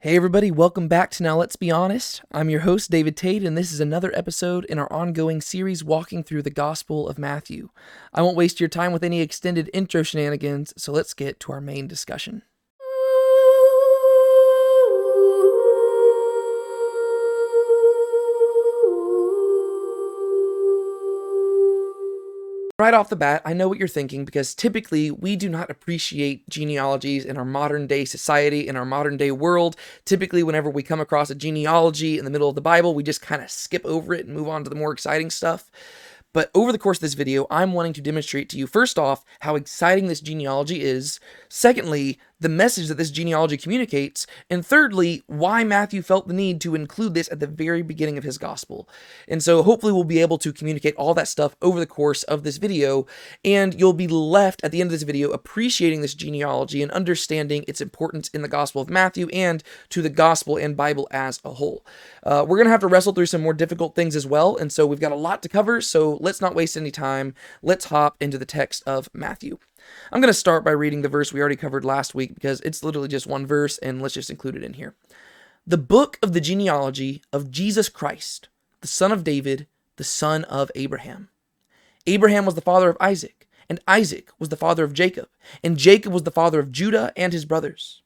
Hey, everybody, welcome back to Now Let's Be Honest. I'm your host, David Tate, and this is another episode in our ongoing series walking through the Gospel of Matthew. I won't waste your time with any extended intro shenanigans, so let's get to our main discussion. Right off the bat, I know what you're thinking because typically we do not appreciate genealogies in our modern day society, in our modern day world. Typically, whenever we come across a genealogy in the middle of the Bible, we just kind of skip over it and move on to the more exciting stuff. But over the course of this video, I'm wanting to demonstrate to you, first off, how exciting this genealogy is. Secondly, the message that this genealogy communicates, and thirdly, why Matthew felt the need to include this at the very beginning of his gospel. And so hopefully we'll be able to communicate all that stuff over the course of this video, and you'll be left at the end of this video appreciating this genealogy and understanding its importance in the Gospel of Matthew and to the Gospel and Bible as a whole. Uh, we're going to have to wrestle through some more difficult things as well, and so we've got a lot to cover, so let's not waste any time. Let's hop into the text of Matthew. I'm going to start by reading the verse we already covered last week because it's literally just one verse, and let's just include it in here. The book of the genealogy of Jesus Christ, the son of David, the son of Abraham. Abraham was the father of Isaac, and Isaac was the father of Jacob, and Jacob was the father of Judah and his brothers.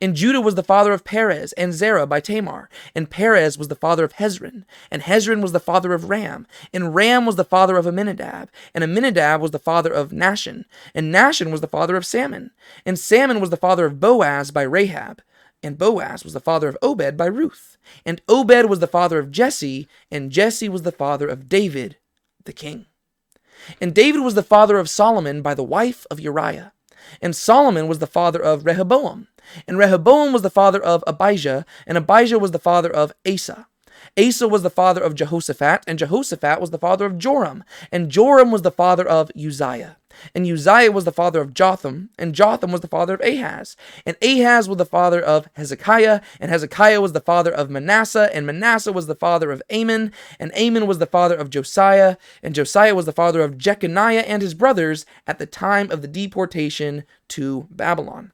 And Judah was the father of Perez and Zerah by Tamar. And Perez was the father of Hezron. And Hezron was the father of Ram. And Ram was the father of Amminadab. And Amminadab was the father of Nahshon. And Nahshon was the father of Salmon. And Salmon was the father of Boaz by Rahab. And Boaz was the father of Obed by Ruth. And Obed was the father of Jesse. And Jesse was the father of David, the king. And David was the father of Solomon by the wife of Uriah. And Solomon was the father of Rehoboam. And Rehoboam was the father of Abijah, and Abijah was the father of Asa. Asa was the father of Jehoshaphat, and Jehoshaphat was the father of Joram, and Joram was the father of Uzziah. And Uzziah was the father of Jotham, and Jotham was the father of Ahaz. And Ahaz was the father of Hezekiah, and Hezekiah was the father of Manasseh, and Manasseh was the father of Amon, and Amon was the father of Josiah, and Josiah was the father of Jeconiah and his brothers at the time of the deportation to Babylon.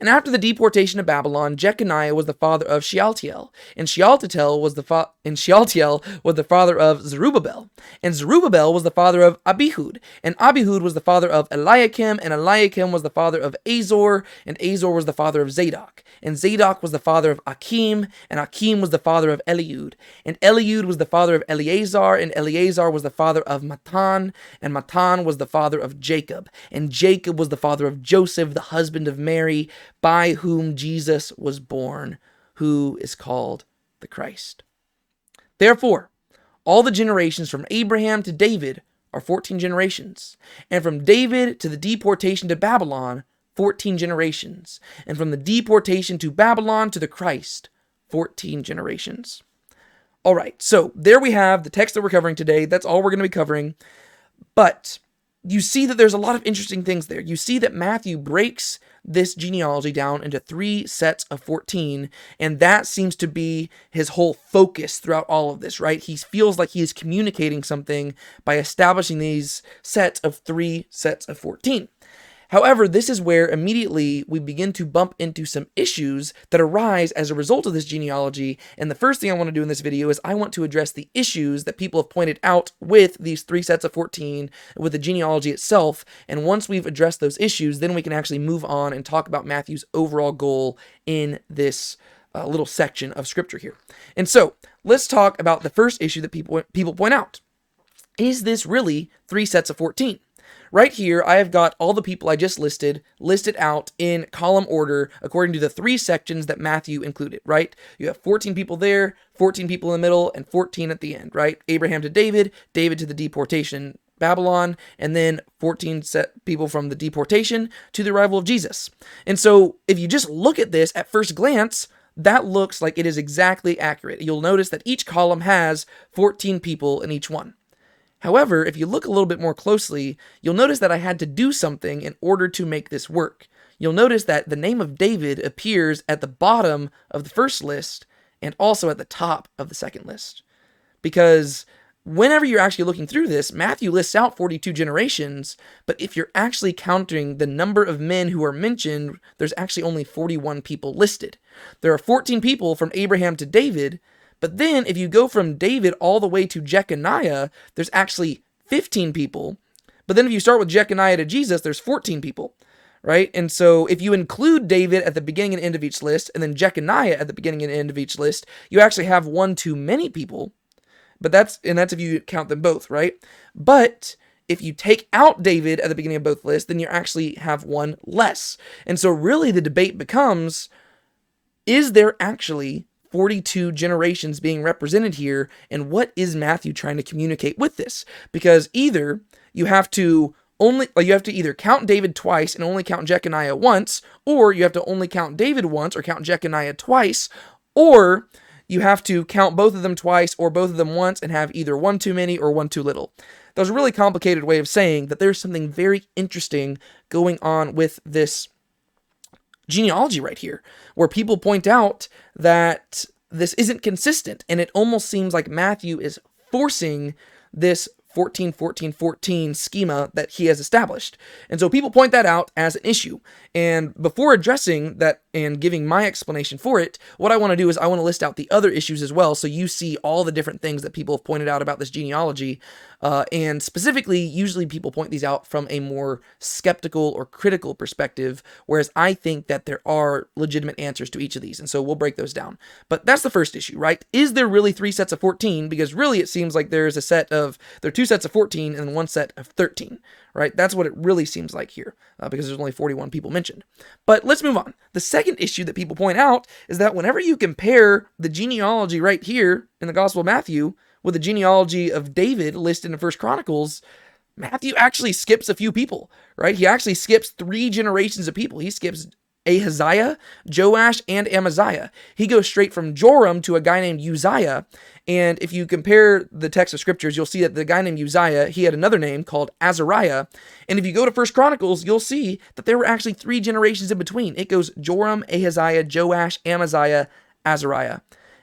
And after the deportation of Babylon, Jeconiah was the father of Shealtiel, and Shealtiel was the fa- and Shealtiel was the father of Zerubbabel, and Zerubbabel was the father of Abihud, and Abihud was the father of Eliakim, and Eliakim was the father of Azor, and Azor was the father of Zadok, and Zadok was the father of Achim, and Achim was the father of Eliud, and Eliud was the father of Eleazar, and Eleazar was the father of Matthan, and Matthan was the father of Jacob, and Jacob was the father of Joseph, the husband of Mary, by whom Jesus was born, who is called the Christ. Therefore, all the generations from Abraham to David are 14 generations, and from David to the deportation to Babylon, 14 generations, and from the deportation to Babylon to the Christ, 14 generations. All right, so there we have the text that we're covering today. That's all we're going to be covering. But you see that there's a lot of interesting things there. You see that Matthew breaks this genealogy down into three sets of 14, and that seems to be his whole focus throughout all of this, right? He feels like he is communicating something by establishing these sets of three sets of 14. However, this is where immediately we begin to bump into some issues that arise as a result of this genealogy. And the first thing I want to do in this video is I want to address the issues that people have pointed out with these three sets of 14, with the genealogy itself. And once we've addressed those issues, then we can actually move on and talk about Matthew's overall goal in this uh, little section of scripture here. And so let's talk about the first issue that people people point out. Is this really three sets of 14? Right here, I have got all the people I just listed listed out in column order according to the three sections that Matthew included, right? You have 14 people there, 14 people in the middle, and 14 at the end, right? Abraham to David, David to the deportation Babylon, and then 14 set people from the deportation to the arrival of Jesus. And so, if you just look at this at first glance, that looks like it is exactly accurate. You'll notice that each column has 14 people in each one. However, if you look a little bit more closely, you'll notice that I had to do something in order to make this work. You'll notice that the name of David appears at the bottom of the first list and also at the top of the second list. Because whenever you're actually looking through this, Matthew lists out 42 generations, but if you're actually counting the number of men who are mentioned, there's actually only 41 people listed. There are 14 people from Abraham to David, but then if you go from David all the way to Jeconiah, there's actually 15 people. But then if you start with Jeconiah to Jesus, there's 14 people right? And so if you include David at the beginning and end of each list, and then Jeconiah at the beginning and end of each list, you actually have one too many people. But that's and that's if you count them both, right? But if you take out David at the beginning of both lists, then you actually have one less. And so really the debate becomes is there actually 42 generations being represented here and what is Matthew trying to communicate with this? Because either you have to only like you have to either count David twice and only count Jeconiah once, or you have to only count David once or count Jeconiah twice, or you have to count both of them twice or both of them once and have either one too many or one too little. Was a really complicated way of saying that there's something very interesting going on with this genealogy right here, where people point out that this isn't consistent and it almost seems like Matthew is forcing this 14 14 14 schema that he has established. And so people point that out as an issue. And before addressing that and giving my explanation for it, what I want to do is I want to list out the other issues as well so you see all the different things that people have pointed out about this genealogy. Uh, and specifically, usually people point these out from a more skeptical or critical perspective, whereas I think that there are legitimate answers to each of these. And so we'll break those down. But that's the first issue, right? Is there really three sets of 14? Because really it seems like there's a set of, there are two sets of 14 and one set of 13, right? That's what it really seems like here, uh, because there's only 41 people mentioned. But let's move on. The second issue that people point out is that whenever you compare the genealogy right here in the Gospel of Matthew with the genealogy of David listed in First Chronicles, Matthew actually skips a few people, right? He actually skips three generations of people. He skips Ahaziah, Joash, and Amaziah. He goes straight from Joram to a guy named Uzziah. And if you compare the text of scriptures, you'll see that the guy named Uzziah, he had another name called Azariah. And if you go to First Chronicles, you'll see that there were actually three generations in between. It goes Joram, Ahaziah, Joash, Amaziah, Azariah.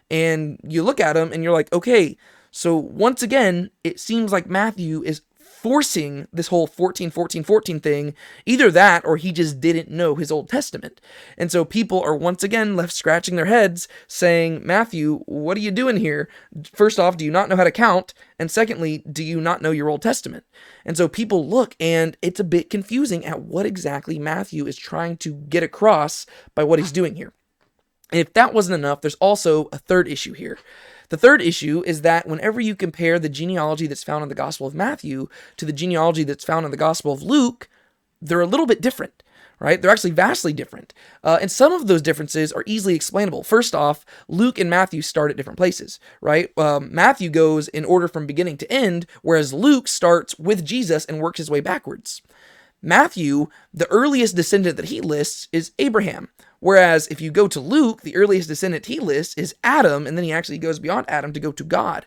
And you look at them and you're like, okay, so once again, it seems like Matthew is forcing this whole 14 14 14 thing either that or he just didn't know his old testament. And so people are once again left scratching their heads saying matthew what are you doing here? First off do you not know how to count? And secondly do you not know your old testament? And so people look and it's a bit confusing at what exactly matthew is trying to get across by what he's doing here. And if that wasn't enough there's also a third issue here the third issue is that whenever you compare the genealogy that's found in the Gospel of Matthew to the genealogy that's found in the Gospel of Luke, they're a little bit different right? They're actually vastly different. Uh, and some of those differences are easily explainable. First off, Luke and Matthew start at different places, right? Um, Matthew goes in order from beginning to end, whereas Luke starts with Jesus and works his way backwards. Matthew, the earliest descendant that he lists is Abraham, Whereas if you go to Luke, the earliest descendant he lists is Adam, and then he actually goes beyond Adam to go to God.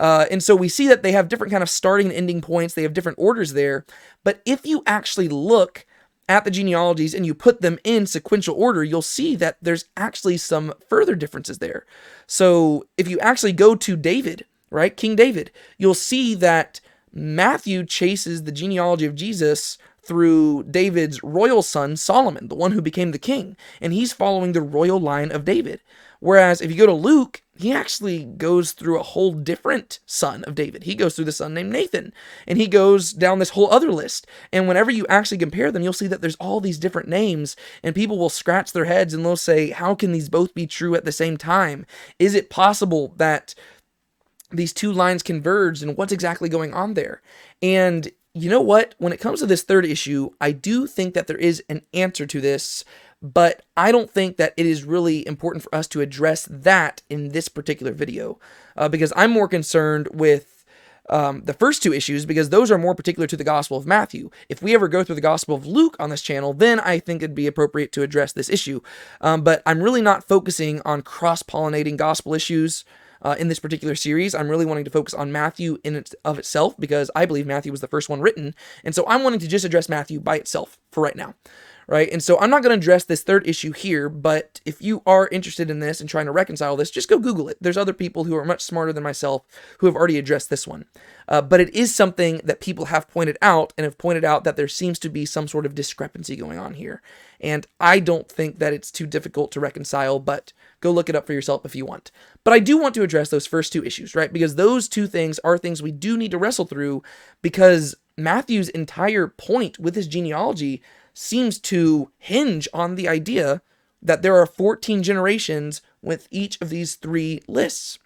Uh, and so we see that they have different kind of starting and ending points. They have different orders there. But if you actually look at the genealogies and you put them in sequential order, you'll see that there's actually some further differences there. So if you actually go to David, right, King David, you'll see that Matthew chases the genealogy of Jesus through David's royal son, Solomon, the one who became the king, and he's following the royal line of David. Whereas if you go to Luke, he actually goes through a whole different son of David. He goes through the son named Nathan, and he goes down this whole other list. And whenever you actually compare them, you'll see that there's all these different names, and people will scratch their heads and they'll say, How can these both be true at the same time? Is it possible that these two lines converged, and what's exactly going on there? And you know what? When it comes to this third issue, I do think that there is an answer to this, but I don't think that it is really important for us to address that in this particular video, uh, because I'm more concerned with um, the first two issues because those are more particular to the Gospel of Matthew. If we ever go through the Gospel of Luke on this channel, then I think it'd be appropriate to address this issue. Um, but I'm really not focusing on cross pollinating gospel issues uh, in this particular series. I'm really wanting to focus on Matthew in its, of itself because I believe Matthew was the first one written, and so I'm wanting to just address Matthew by itself for right now. Right? And so I'm not going to address this third issue here, but if you are interested in this and trying to reconcile this, just go Google it. There's other people who are much smarter than myself who have already addressed this one. Uh, but it is something that people have pointed out and have pointed out that there seems to be some sort of discrepancy going on here. And I don't think that it's too difficult to reconcile, but go look it up for yourself if you want. But I do want to address those first two issues, right? Because those two things are things we do need to wrestle through because Matthew's entire point with his genealogy seems to hinge on the idea that there are 14 generations with each of these three lists.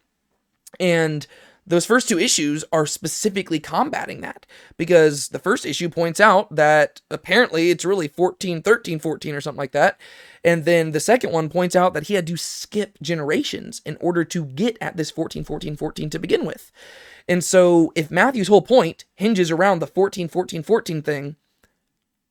And those first two issues are specifically combating that because the first issue points out that apparently it's really 14, 13, 14 or something like that. And then the second one points out that he had to skip generations in order to get at this 14, 14, 14 to begin with. And so if Matthew's whole point hinges around the 14, 14, 14 thing,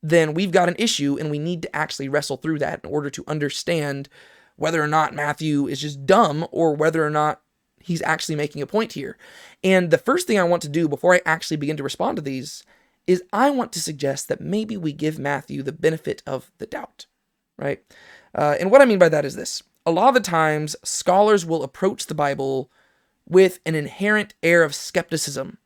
then we've got an issue and we need to actually wrestle through that in order to understand whether or not Matthew is just dumb or whether or not he's actually making a point here. And the first thing I want to do before I actually begin to respond to these is I want to suggest that maybe we give Matthew the benefit of the doubt, right? Uh, and what I mean by that is this a lot of the times, scholars will approach the Bible with an inherent air of skepticism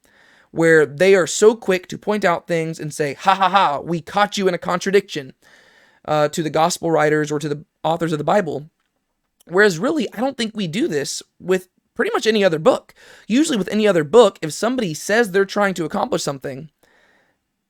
where they are so quick to point out things and say, ha ha ha, we caught you in a contradiction uh, to the gospel writers or to the authors of the Bible. Whereas, really, I don't think we do this with pretty much any other book. Usually, with any other book, if somebody says they're trying to accomplish something,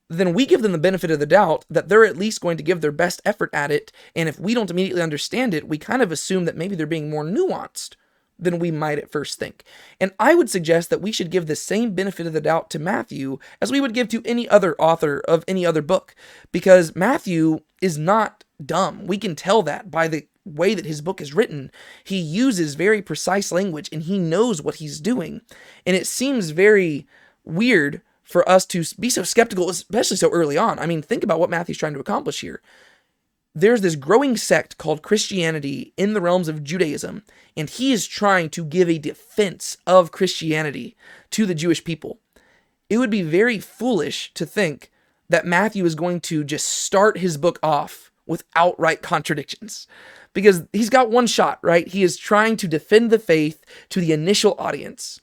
then we give them the benefit of the doubt that they're at least going to give their best effort at it. And if we don't immediately understand it, we kind of assume that maybe they're being more nuanced than we might at first think. And I would suggest that we should give the same benefit of the doubt to Matthew as we would give to any other author of any other book, because Matthew is not dumb. We can tell that by the way that his book is written. He uses very precise language and he knows what he's doing. And it seems very weird for us to be so skeptical, especially so early on. I mean, think about what Matthew's trying to accomplish here there's this growing sect called Christianity in the realms of Judaism, and he is trying to give a defense of Christianity to the Jewish people. It would be very foolish to think that Matthew is going to just start his book off with outright contradictions because he's got one shot, right? He is trying to defend the faith to the initial audience.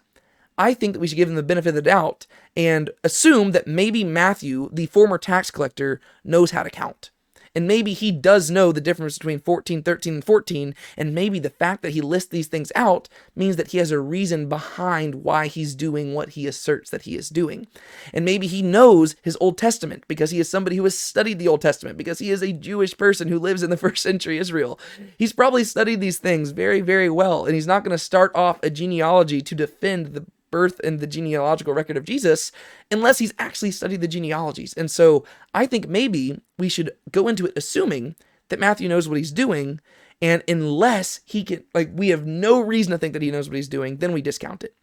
I think that we should give him the benefit of the doubt and assume that maybe Matthew, the former tax collector, knows how to count. And maybe he does know the difference between 14, 13, and 14. And maybe the fact that he lists these things out means that he has a reason behind why he's doing what he asserts that he is doing. And maybe he knows his Old Testament because he is somebody who has studied the Old Testament, because he is a Jewish person who lives in the first century Israel. He's probably studied these things very, very well. And he's not going to start off a genealogy to defend the birth and the genealogical record of Jesus unless he's actually studied the genealogies. And so I think maybe we should go into it assuming that Matthew knows what he's doing. And unless he can, like, we have no reason to think that he knows what he's doing, then we discount it.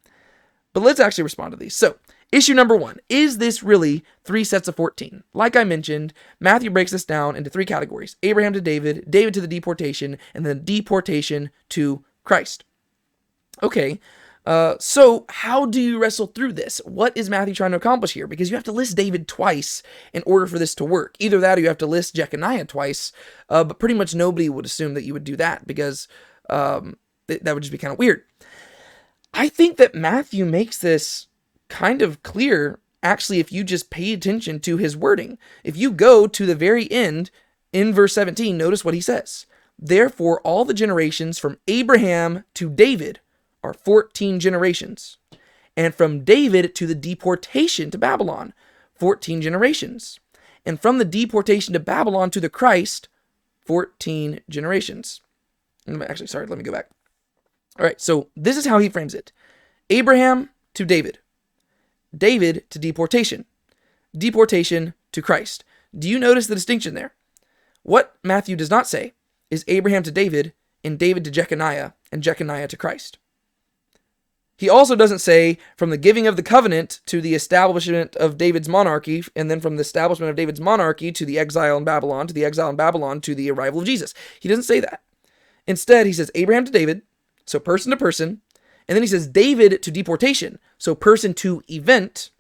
But let's actually respond to these. So, issue number one is this really three sets of 14? Like I mentioned, Matthew breaks this down into three categories Abraham to David, David to the deportation, and then deportation to Christ. Okay, uh, so, how do you wrestle through this? What is Matthew trying to accomplish here? Because you have to list David twice in order for this to work. Either that or you have to list Jeconiah twice, uh, but pretty much nobody would assume that you would do that because um, th- that would just be kind of weird. I think that Matthew makes this kind of clear, actually, if you just pay attention to his wording. If you go to the very end in verse 17, notice what he says. Therefore, all the generations from Abraham to David are 14 generations. And from David to the deportation to Babylon, 14 generations. And from the deportation to Babylon to the Christ, 14 generations. Actually, sorry, let me go back. All right, so this is how he frames it Abraham to David, David to deportation, deportation to Christ. Do you notice the distinction there? What Matthew does not say is Abraham to David and David to Jeconiah and Jeconiah to Christ. He also doesn't say from the giving of the covenant to the establishment of David's monarchy, and then from the establishment of David's monarchy to the exile in Babylon, to the exile in Babylon to the arrival of Jesus. He doesn't say that. Instead, he says Abraham to David, so person to person, and then he says David to deportation, so person to event,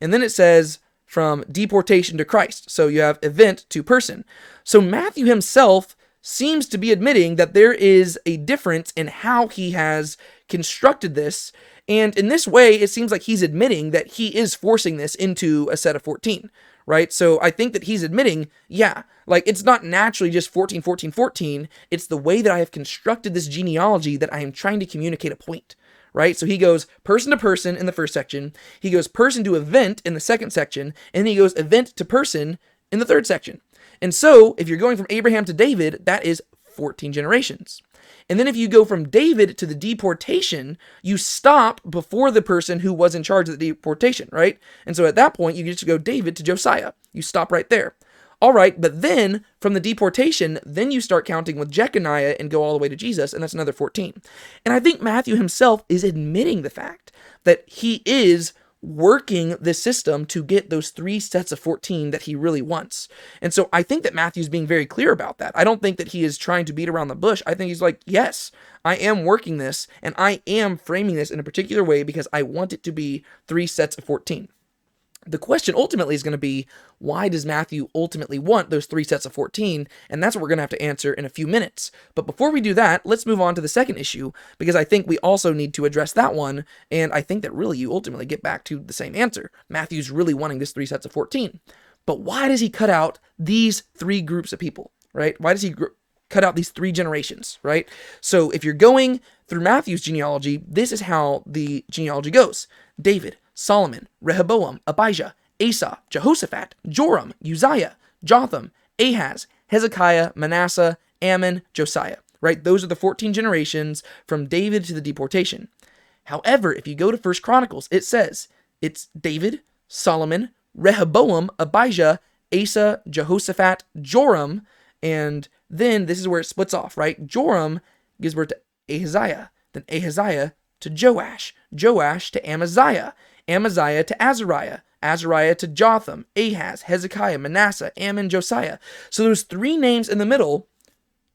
and then it says from deportation to Christ. So you have event to person. So Matthew himself seems to be admitting that there is a difference in how he has constructed this. And in this way, it seems like he's admitting that he is forcing this into a set of 14, right? So I think that he's admitting, yeah, like it's not naturally just 14, 14, 14. It's the way that I have constructed this genealogy that I am trying to communicate a point right? So he goes person to person in the first section, he goes person to event in the second section, and then he goes event to person in the third section. And so, if you're going from Abraham to David, that is 14 generations. And then if you go from David to the deportation, you stop before the person who was in charge of the deportation, right? And so at that point, you just go David to Josiah. You stop right there. All right, but then from the deportation, then you start counting with Jeconiah and go all the way to Jesus, and that's another 14. And I think Matthew himself is admitting the fact that he is working the system to get those three sets of 14 that he really wants. And so I think that Matthew's being very clear about that. I don't think that he is trying to beat around the bush. I think he's like, yes, I am working this and I am framing this in a particular way because I want it to be three sets of 14. The question ultimately is going to be why does Matthew ultimately want those three sets of 14? And that's what we're going to have to answer in a few minutes. But before we do that, let's move on to the second issue because I think we also need to address that one. And I think that really you ultimately get back to the same answer. Matthew's really wanting this three sets of 14. But why does he cut out these three groups of people, right? Why does he gr- cut out these three generations, right? So if you're going through Matthew's genealogy, this is how the genealogy goes David, Solomon, Rehoboam, Abijah, Asa, Jehoshaphat, Joram, Uzziah, Jotham, Ahaz, Hezekiah, Manasseh, Amon, Josiah. Right? Those are the 14 generations from David to the deportation. However, if you go to First Chronicles, it says it's David, Solomon, Rehoboam, Abijah, Asa, Jehoshaphat, Joram, and then this is where it splits off, right? Joram gives birth to Ahaziah, then Ahaziah to Joash, Joash to Amaziah, Amaziah to Azariah, Azariah to Jotham, Ahaz, Hezekiah, Manasseh, Amon, Josiah. So there's three names in the middle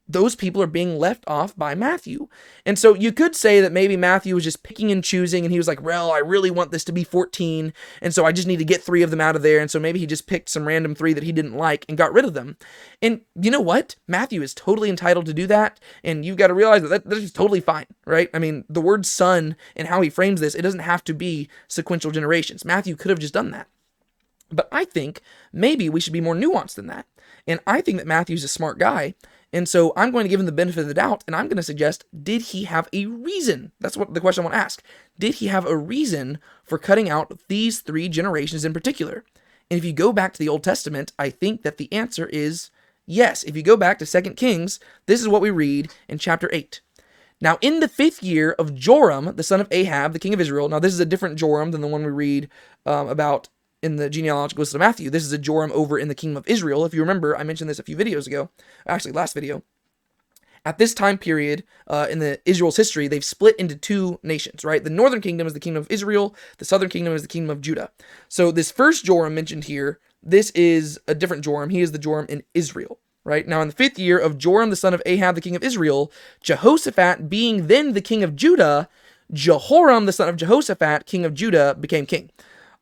those people are being left off by Matthew. And so you could say that maybe Matthew was just picking and choosing and he was like, well, I really want this to be 14. And so I just need to get three of them out of there. And so maybe he just picked some random three that he didn't like and got rid of them. And you know what? Matthew is totally entitled to do that. And you've got to realize that, that that's totally fine, right? I mean, the word son and how he frames this, it doesn't have to be sequential generations. Matthew could have just done that. But I think maybe we should be more nuanced than that. And I think that Matthew's a smart guy and so I'm going to give him the benefit of the doubt and I'm going to suggest did he have a reason? That's what the question I want to ask. Did he have a reason for cutting out these three generations in particular? And if you go back to the Old Testament, I think that the answer is yes. If you go back to 2 Kings, this is what we read in chapter 8. Now, in the fifth year of Joram, the son of Ahab, the king of Israel, now this is a different Joram than the one we read um, about in the genealogical list of Matthew. This is a Joram over in the kingdom of Israel. If you remember, I mentioned this a few videos ago, actually last video. At this time period uh, in the Israel's history, they've split into two nations, right? The northern kingdom is the kingdom of Israel. The southern kingdom is the kingdom of Judah. So this first Joram mentioned here, this is a different Joram. He is the Joram in Israel, right? Now in the fifth year of Joram, the son of Ahab, the king of Israel, Jehoshaphat being then the king of Judah, Jehoram, the son of Jehoshaphat, king of Judah, became king.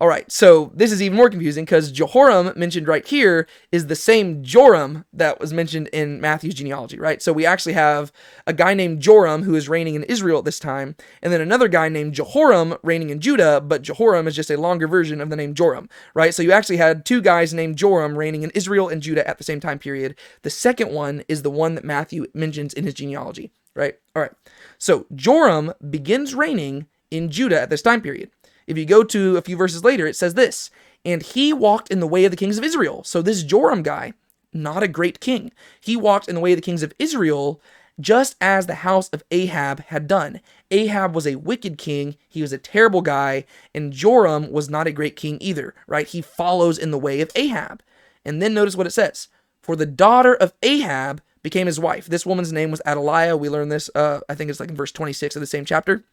All right, so this is even more confusing because Jehoram mentioned right here is the same Joram that was mentioned in Matthew's genealogy, right? So we actually have a guy named Joram who is reigning in Israel at this time, and then another guy named Jehoram reigning in Judah, but Jehoram is just a longer version of the name Joram, right? So you actually had two guys named Joram reigning in Israel and Judah at the same time period. The second one is the one that Matthew mentions in his genealogy, right? All right, so Joram begins reigning in Judah at this time period. If you go to a few verses later, it says this And he walked in the way of the kings of Israel. So this Joram guy, not a great king, he walked in the way of the kings of Israel just as the house of Ahab had done. Ahab was a wicked king, he was a terrible guy, and Joram was not a great king either, right? He follows in the way of Ahab. And then notice what it says For the daughter of Ahab became his wife. This woman's name was Athaliah. We learn this, uh, I think it's like in verse 26 of the same chapter.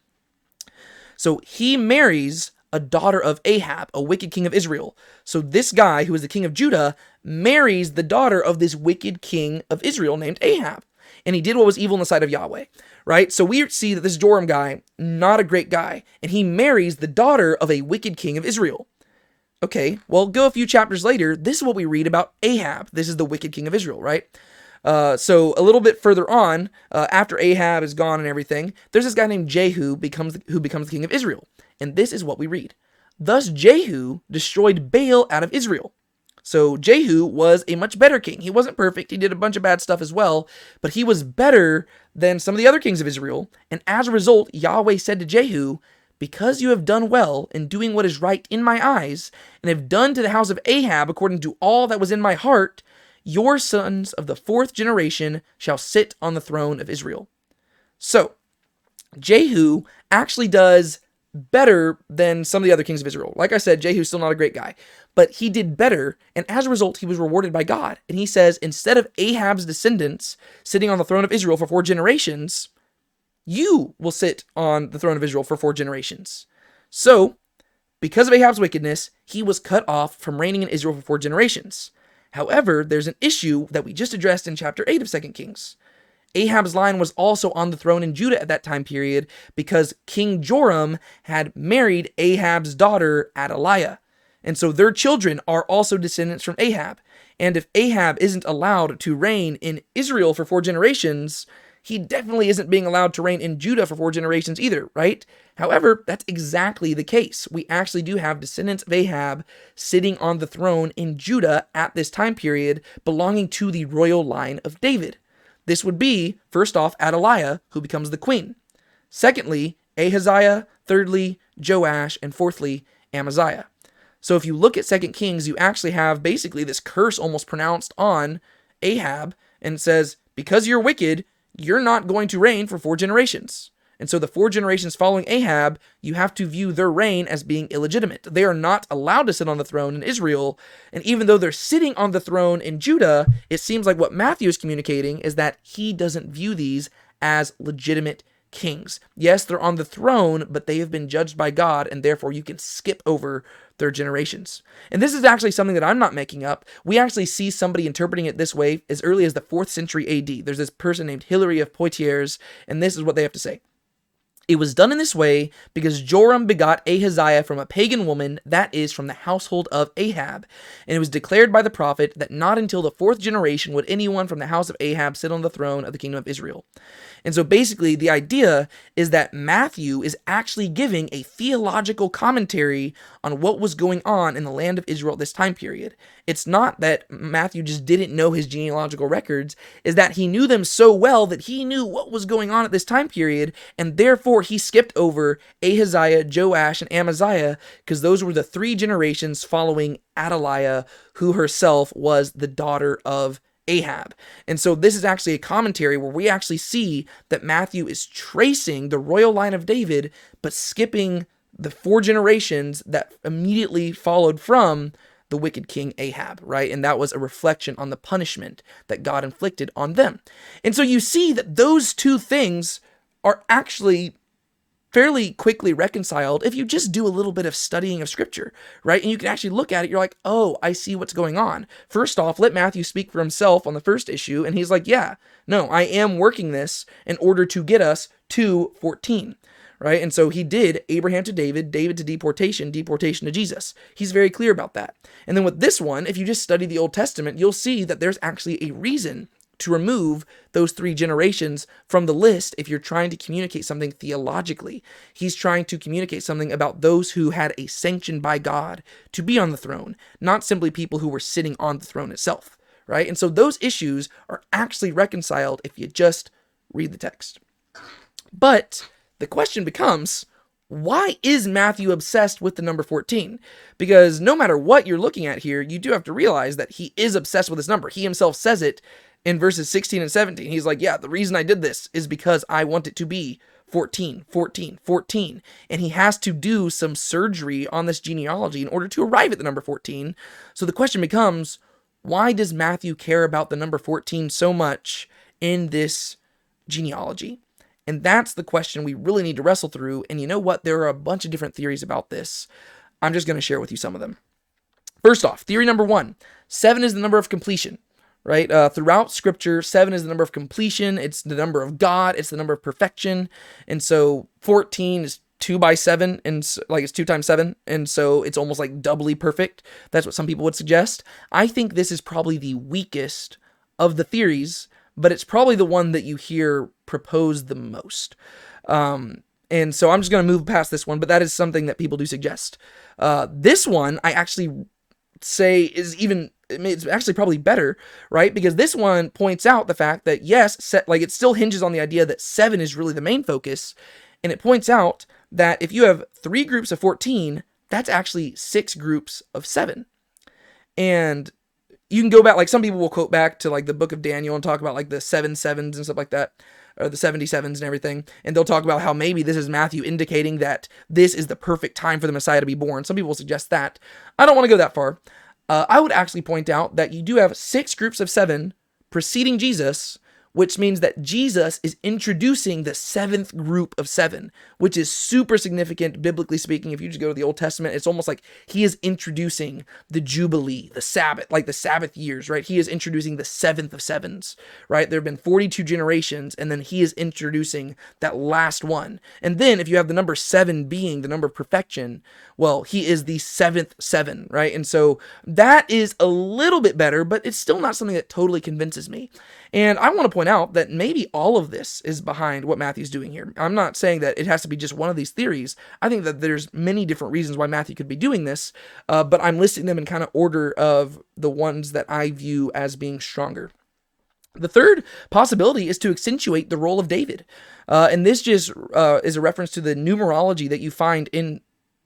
So he marries a daughter of Ahab, a wicked king of Israel. So this guy, who is the king of Judah, marries the daughter of this wicked king of Israel named Ahab. And he did what was evil in the sight of Yahweh, right? So we see that this Joram guy, not a great guy, and he marries the daughter of a wicked king of Israel. Okay, well, go a few chapters later. This is what we read about Ahab. This is the wicked king of Israel, right? Uh, so a little bit further on, uh, after Ahab is gone and everything, there's this guy named Jehu becomes who becomes the king of Israel, and this is what we read. Thus Jehu destroyed Baal out of Israel. So Jehu was a much better king. He wasn't perfect. He did a bunch of bad stuff as well, but he was better than some of the other kings of Israel. And as a result, Yahweh said to Jehu, because you have done well in doing what is right in my eyes, and have done to the house of Ahab according to all that was in my heart, your sons of the fourth generation shall sit on the throne of Israel. So, Jehu actually does better than some of the other kings of Israel. Like I said, Jehu's still not a great guy, but he did better, and as a result, he was rewarded by God. And he says, instead of Ahab's descendants sitting on the throne of Israel for four generations, you will sit on the throne of Israel for four generations. So, because of Ahab's wickedness, he was cut off from reigning in Israel for four generations. However, there's an issue that we just addressed in chapter 8 of 2 Kings. Ahab's line was also on the throne in Judah at that time period because King Joram had married Ahab's daughter Athaliah. And so their children are also descendants from Ahab. And if Ahab isn't allowed to reign in Israel for four generations, he definitely isn't being allowed to reign in Judah for four generations either, right? However, that's exactly the case. We actually do have descendants of Ahab sitting on the throne in Judah at this time period, belonging to the royal line of David. This would be, first off, Athaliah, who becomes the queen. Secondly, Ahaziah. Thirdly, Joash. And fourthly, Amaziah. So if you look at Second Kings, you actually have basically this curse almost pronounced on Ahab and says, Because you're wicked, you're not going to reign for four generations. And so the four generations following Ahab, you have to view their reign as being illegitimate. They are not allowed to sit on the throne in Israel. And even though they're sitting on the throne in Judah, it seems like what Matthew is communicating is that he doesn't view these as legitimate kings. Yes, they're on the throne, but they have been judged by God, and therefore you can skip over their generations. And this is actually something that I'm not making up. We actually see somebody interpreting it this way as early as the 4th century AD. There's this person named Hilary of Poitiers, and this is what they have to say. It was done in this way because Joram begot Ahaziah from a pagan woman, that is, from the household of Ahab. And it was declared by the prophet that not until the fourth generation would anyone from the house of Ahab sit on the throne of the kingdom of Israel. And so basically, the idea is that Matthew is actually giving a theological commentary on what was going on in the land of Israel at this time period. It's not that Matthew just didn't know his genealogical records, is that he knew them so well that he knew what was going on at this time period, and therefore he skipped over Ahaziah, Joash, and Amaziah, because those were the three generations following Athaliah, who herself was the daughter of Ahab. And so this is actually a commentary where we actually see that Matthew is tracing the royal line of David, but skipping the four generations that immediately followed from the wicked king Ahab, right? And that was a reflection on the punishment that God inflicted on them. And so you see that those two things are actually fairly quickly reconciled if you just do a little bit of studying of scripture, right? And you can actually look at it, you're like, oh, I see what's going on. First off, let Matthew speak for himself on the first issue, and he's like, yeah, no, I am working this in order to get us to 14. Right? And so he did Abraham to David, David to deportation, deportation to Jesus. He's very clear about that. And then with this one, if you just study the Old Testament, you'll see that there's actually a reason to remove those three generations from the list if you're trying to communicate something theologically. He's trying to communicate something about those who had a sanction by God to be on the throne, not simply people who were sitting on the throne itself, right? And so those issues are actually reconciled if you just read the text. But the question becomes why is Matthew obsessed with the number 14? Because no matter what you're looking at here, you do have to realize that he is obsessed with this number. He himself says it in verses 16 and 17. He's like, Yeah, the reason I did this is because I want it to be 14, 14, 14. And he has to do some surgery on this genealogy in order to arrive at the number 14. So the question becomes why does Matthew care about the number 14 so much in this genealogy? And that's the question we really need to wrestle through. And you know what? There are a bunch of different theories about this. I'm just going to share with you some of them. First off, theory number one seven is the number of completion right? Uh, throughout scripture, seven is the number of completion, it's the number of God, it's the number of perfection. And so 14 is two by seven and like it's two times seven and so it's almost like doubly perfect that's what some people would suggest i think this is probably the weakest of the theories but it's probably the one that you hear proposed the most um, and so i'm just going to move past this one but that is something that people do suggest uh, this one i actually say is even it's actually probably better, right? Because this one points out the fact that yes, set, like it still hinges on the idea that 7 is really the main focus and it points out that if you have 3 groups of 14, that's actually 6 groups of 7. And you can go back like some people will quote back to like the book of Daniel and talk about like the seven sevens and stuff like that or the 77s and everything and they'll talk about how maybe this is Matthew indicating that this is the perfect time for the Messiah to be born. Some people suggest that. I don't want to go that far. Uh, I would actually point out that you do have six groups of seven preceding Jesus which means that Jesus is introducing the seventh group of seven, which is super significant biblically speaking. If you just go to the Old Testament, it's almost like he is introducing the Jubilee, the Sabbath, like the Sabbath years, right? He is introducing the seventh of sevens, right? There have been 42 generations, and then he is introducing that last one. And then if you have the number seven being the number of perfection, well, he is the seventh seven, right? And so that is a little bit better, but it's still not something that totally convinces me. And I want to point out that maybe all of this is behind what Matthew's doing here. I'm not saying that it has to be just one of these theories. I think that there's many different reasons why Matthew could be doing this, uh, but I'm listing them in kind of order of the ones that I view as being stronger. The third possibility is to accentuate the role of David. Uh, and this just uh, is a reference to the numerology that you find in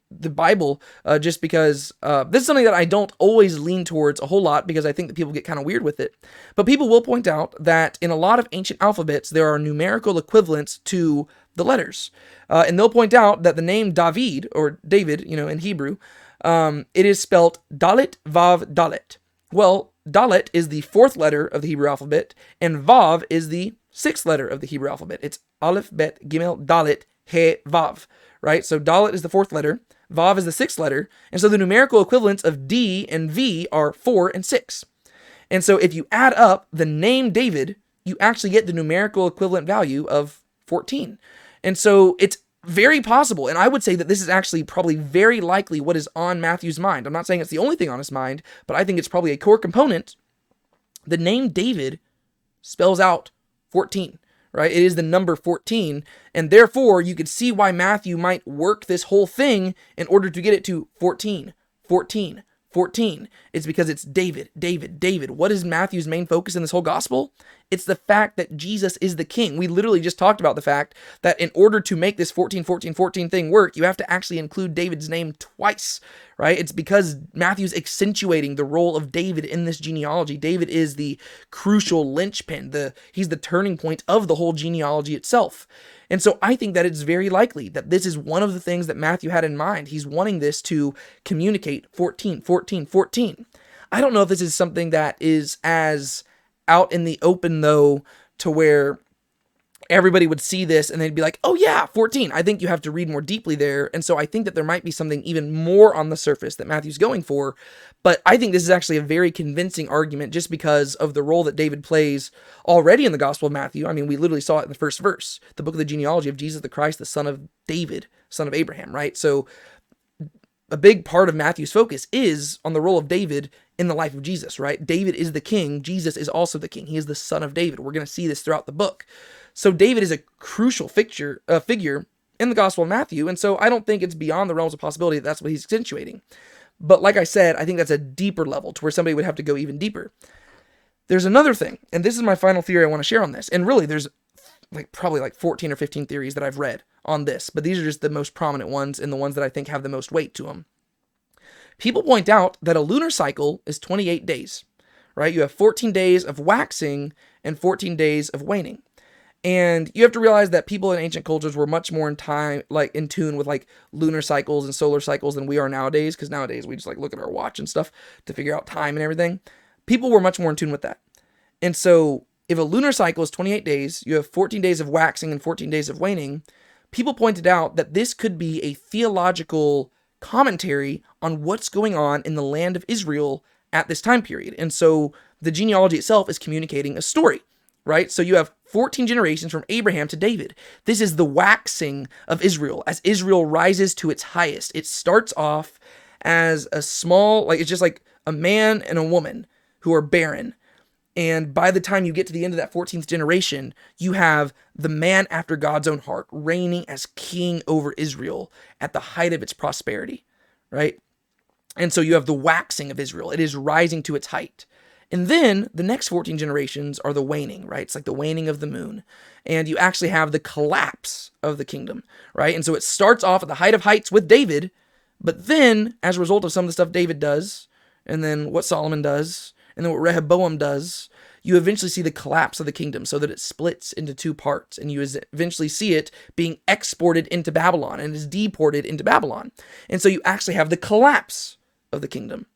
the Bible uh, just because uh, this is something that I don't always lean towards a whole lot because I think that people get kind of weird with it. But people will point out that in a lot of ancient alphabets, there are numerical equivalents to the letters. Uh, and they'll point out that the name David, or David, you know, in Hebrew, um, it is spelled Dalet Vav Dalet. Well, Dalet is the fourth letter of the Hebrew alphabet, and Vav is the sixth letter of the Hebrew alphabet. It's Aleph, Bet, Gimel, Dalet, He, Vav, right? So Dalet is the fourth letter, Vav is the sixth letter, and so the numerical equivalents of D and V are 4 and 6. And so if you add up the name David, you actually get the numerical equivalent value of 14. And so it's very possible, and I would say that this is actually probably very likely what is on Matthew's mind. I'm not saying it's the only thing on his mind, but I think it's probably a core component. The name David spells out 14 right? It is the number 14. And therefore, you could see why Matthew might work this whole thing in order to get it to 14, 14, 14. It's because it's David, David, David. What is Matthew's main focus in this whole gospel? It's the fact that Jesus is the king. We literally just talked about the fact that in order to make this 14, 14, 14 thing work, you have to actually include David's name twice, right? It's because Matthew's accentuating the role of David in this genealogy. David is the crucial linchpin, the he's the turning point of the whole genealogy itself. And so I think that it's very likely that this is one of the things that Matthew had in mind. He's wanting this to communicate 14, 14, 14. I don't know if this is something that is as out in the open though to where everybody would see this and they'd be like, oh yeah, 14. I think you have to read more deeply there. And so I think that there might be something even more on the surface that Matthew's going for. But I think this is actually a very convincing argument just because of the role that David plays already in the Gospel of Matthew. I mean, we literally saw it in the first verse, the book of the genealogy of Jesus the Christ, the son of David, son of Abraham, right? So a big part of Matthew's focus is on the role of David in the life of Jesus, right? David is the king, Jesus is also the king. He is the son of David. We're going to see this throughout the book. So David is a crucial figure, uh, figure in the Gospel of Matthew, and so I don't think it's beyond the realms of possibility that that's what he's accentuating. But like I said, I think that's a deeper level to where somebody would have to go even deeper. There's another thing, and this is my final theory I want to share on this. And really, there's like probably like 14 or 15 theories that I've read on this, but these are just the most prominent ones and the ones that I think have the most weight to them. People point out that a lunar cycle is 28 days, right? You have 14 days of waxing and 14 days of waning. And you have to realize that people in ancient cultures were much more in time, like in tune with like lunar cycles and solar cycles than we are nowadays. Because nowadays we just like look at our watch and stuff to figure out time and everything. People were much more in tune with that. And so if a lunar cycle is 28 days, you have 14 days of waxing and 14 days of waning. People pointed out that this could be a theological commentary on what's going on in the land of Israel at this time period. And so the genealogy itself is communicating a story, right? So you have 14 generations from Abraham to David. This is the waxing of Israel as Israel rises to its highest. It starts off as a small, like it's just like a man and a woman who are barren. And by the time you get to the end of that 14th generation, you have the man after God's own heart reigning as king over Israel at the height of its prosperity, right? And so you have the waxing of Israel. It is rising to its height. And then the next 14 generations are the waning, right? It's like the waning of the moon. And you actually have the collapse of the kingdom, right? And so it starts off at the height of heights with David, but then as a result of some of the stuff David does, and then what Solomon does, and then what Rehoboam does, you eventually see the collapse of the kingdom so that it splits into two parts and you eventually see it being exported into Babylon and is deported into Babylon. And so you actually have the collapse of the kingdom.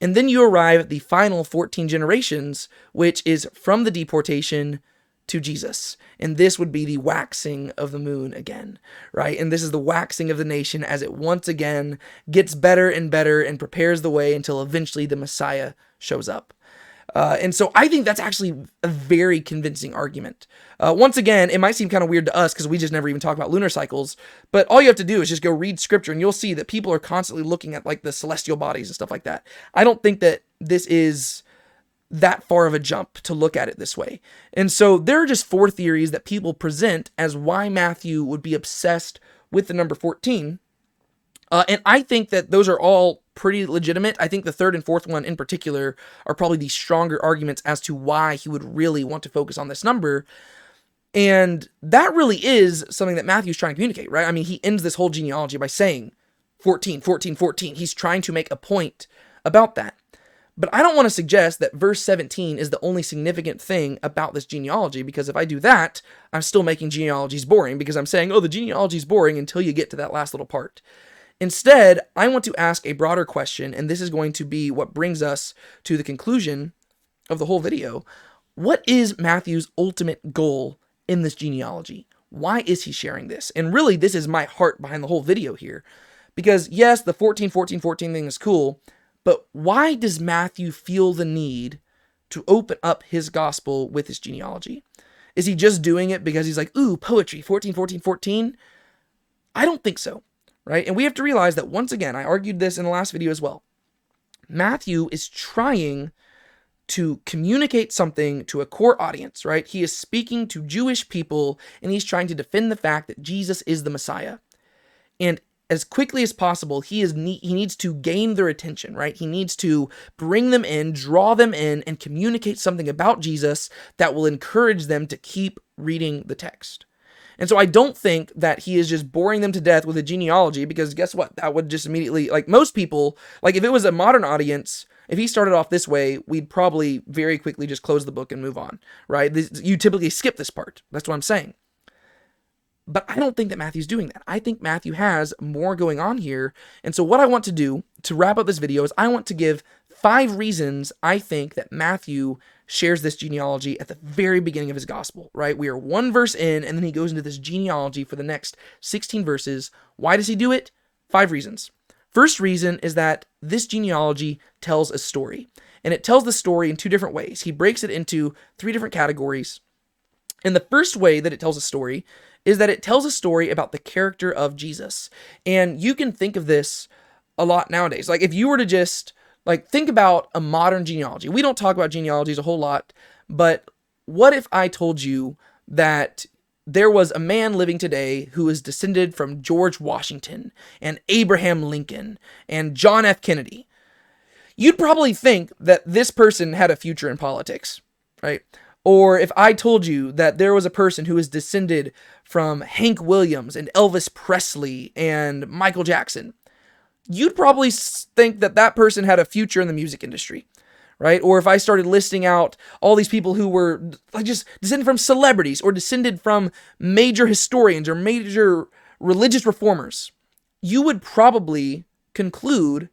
And then you arrive at the final 14 generations, which is from the deportation to Jesus. And this would be the waxing of the moon again, right? And this is the waxing of the nation as it once again gets better and better and prepares the way until eventually the Messiah shows up. Uh, and so I think that's actually a very convincing argument. Uh, once again, it might seem kind of weird to us because we just never even talk about lunar cycles, but all you have to do is just go read scripture and you'll see that people are constantly looking at like the celestial bodies and stuff like that. I don't think that this is that far of a jump to look at it this way. And so there are just four theories that people present as why Matthew would be obsessed with the number 14. Uh, and I think that those are all pretty legitimate. I think the third and fourth one in particular are probably the stronger arguments as to why he would really want to focus on this number. And that really is something that Matthew's trying to communicate, right? I mean, he ends this whole genealogy by saying 14, 14, 14. He's trying to make a point about that. But I don't want to suggest that verse 17 is the only significant thing about this genealogy because if I do that, I'm still making genealogies boring because I'm saying, oh, the genealogy is boring until you get to that last little part. Instead, I want to ask a broader question, and this is going to be what brings us to the conclusion of the whole video. What is Matthew's ultimate goal in this genealogy? Why is he sharing this? And really, this is my heart behind the whole video here. Because yes, the 14, 14, 14 thing is cool, but why does Matthew feel the need to open up his gospel with his genealogy? Is he just doing it because he's like, ooh, poetry, 14, 14, 14? I don't think so right? And we have to realize that once again, I argued this in the last video as well. Matthew is trying to communicate something to a core audience, right? He is speaking to Jewish people and he's trying to defend the fact that Jesus is the Messiah. And as quickly as possible, he is ne- he needs to gain their attention, right? He needs to bring them in, draw them in and communicate something about Jesus that will encourage them to keep reading the text. And so I don't think that he is just boring them to death with a genealogy because guess what? That would just immediately, like most people, like if it was a modern audience, if he started off this way, we'd probably very quickly just close the book and move on, right? You typically skip this part. That's what I'm saying. But I don't think that Matthew's doing that. I think Matthew has more going on here. And so, what I want to do to wrap up this video is I want to give five reasons I think that Matthew shares this genealogy at the very beginning of his gospel, right? We are one verse in, and then he goes into this genealogy for the next 16 verses. Why does he do it? Five reasons. First reason is that this genealogy tells a story, and it tells the story in two different ways. He breaks it into three different categories. And the first way that it tells a story is that it tells a story about the character of Jesus. And you can think of this a lot nowadays. Like if you were to just like, think about a modern genealogy. We don't talk about genealogies a whole lot, but what if I told you that there was a man living today who is descended from George Washington and Abraham Lincoln and John F. Kennedy? You'd probably think that this person had a future in politics, right? Or if I told you that there was a person who is descended from Hank Williams and Elvis Presley and Michael Jackson, you'd probably think that that person had a future in the music industry right? Or if I started listing out all these people who were like just descended from celebrities or descended from major historians or major religious reformers, you would probably conclude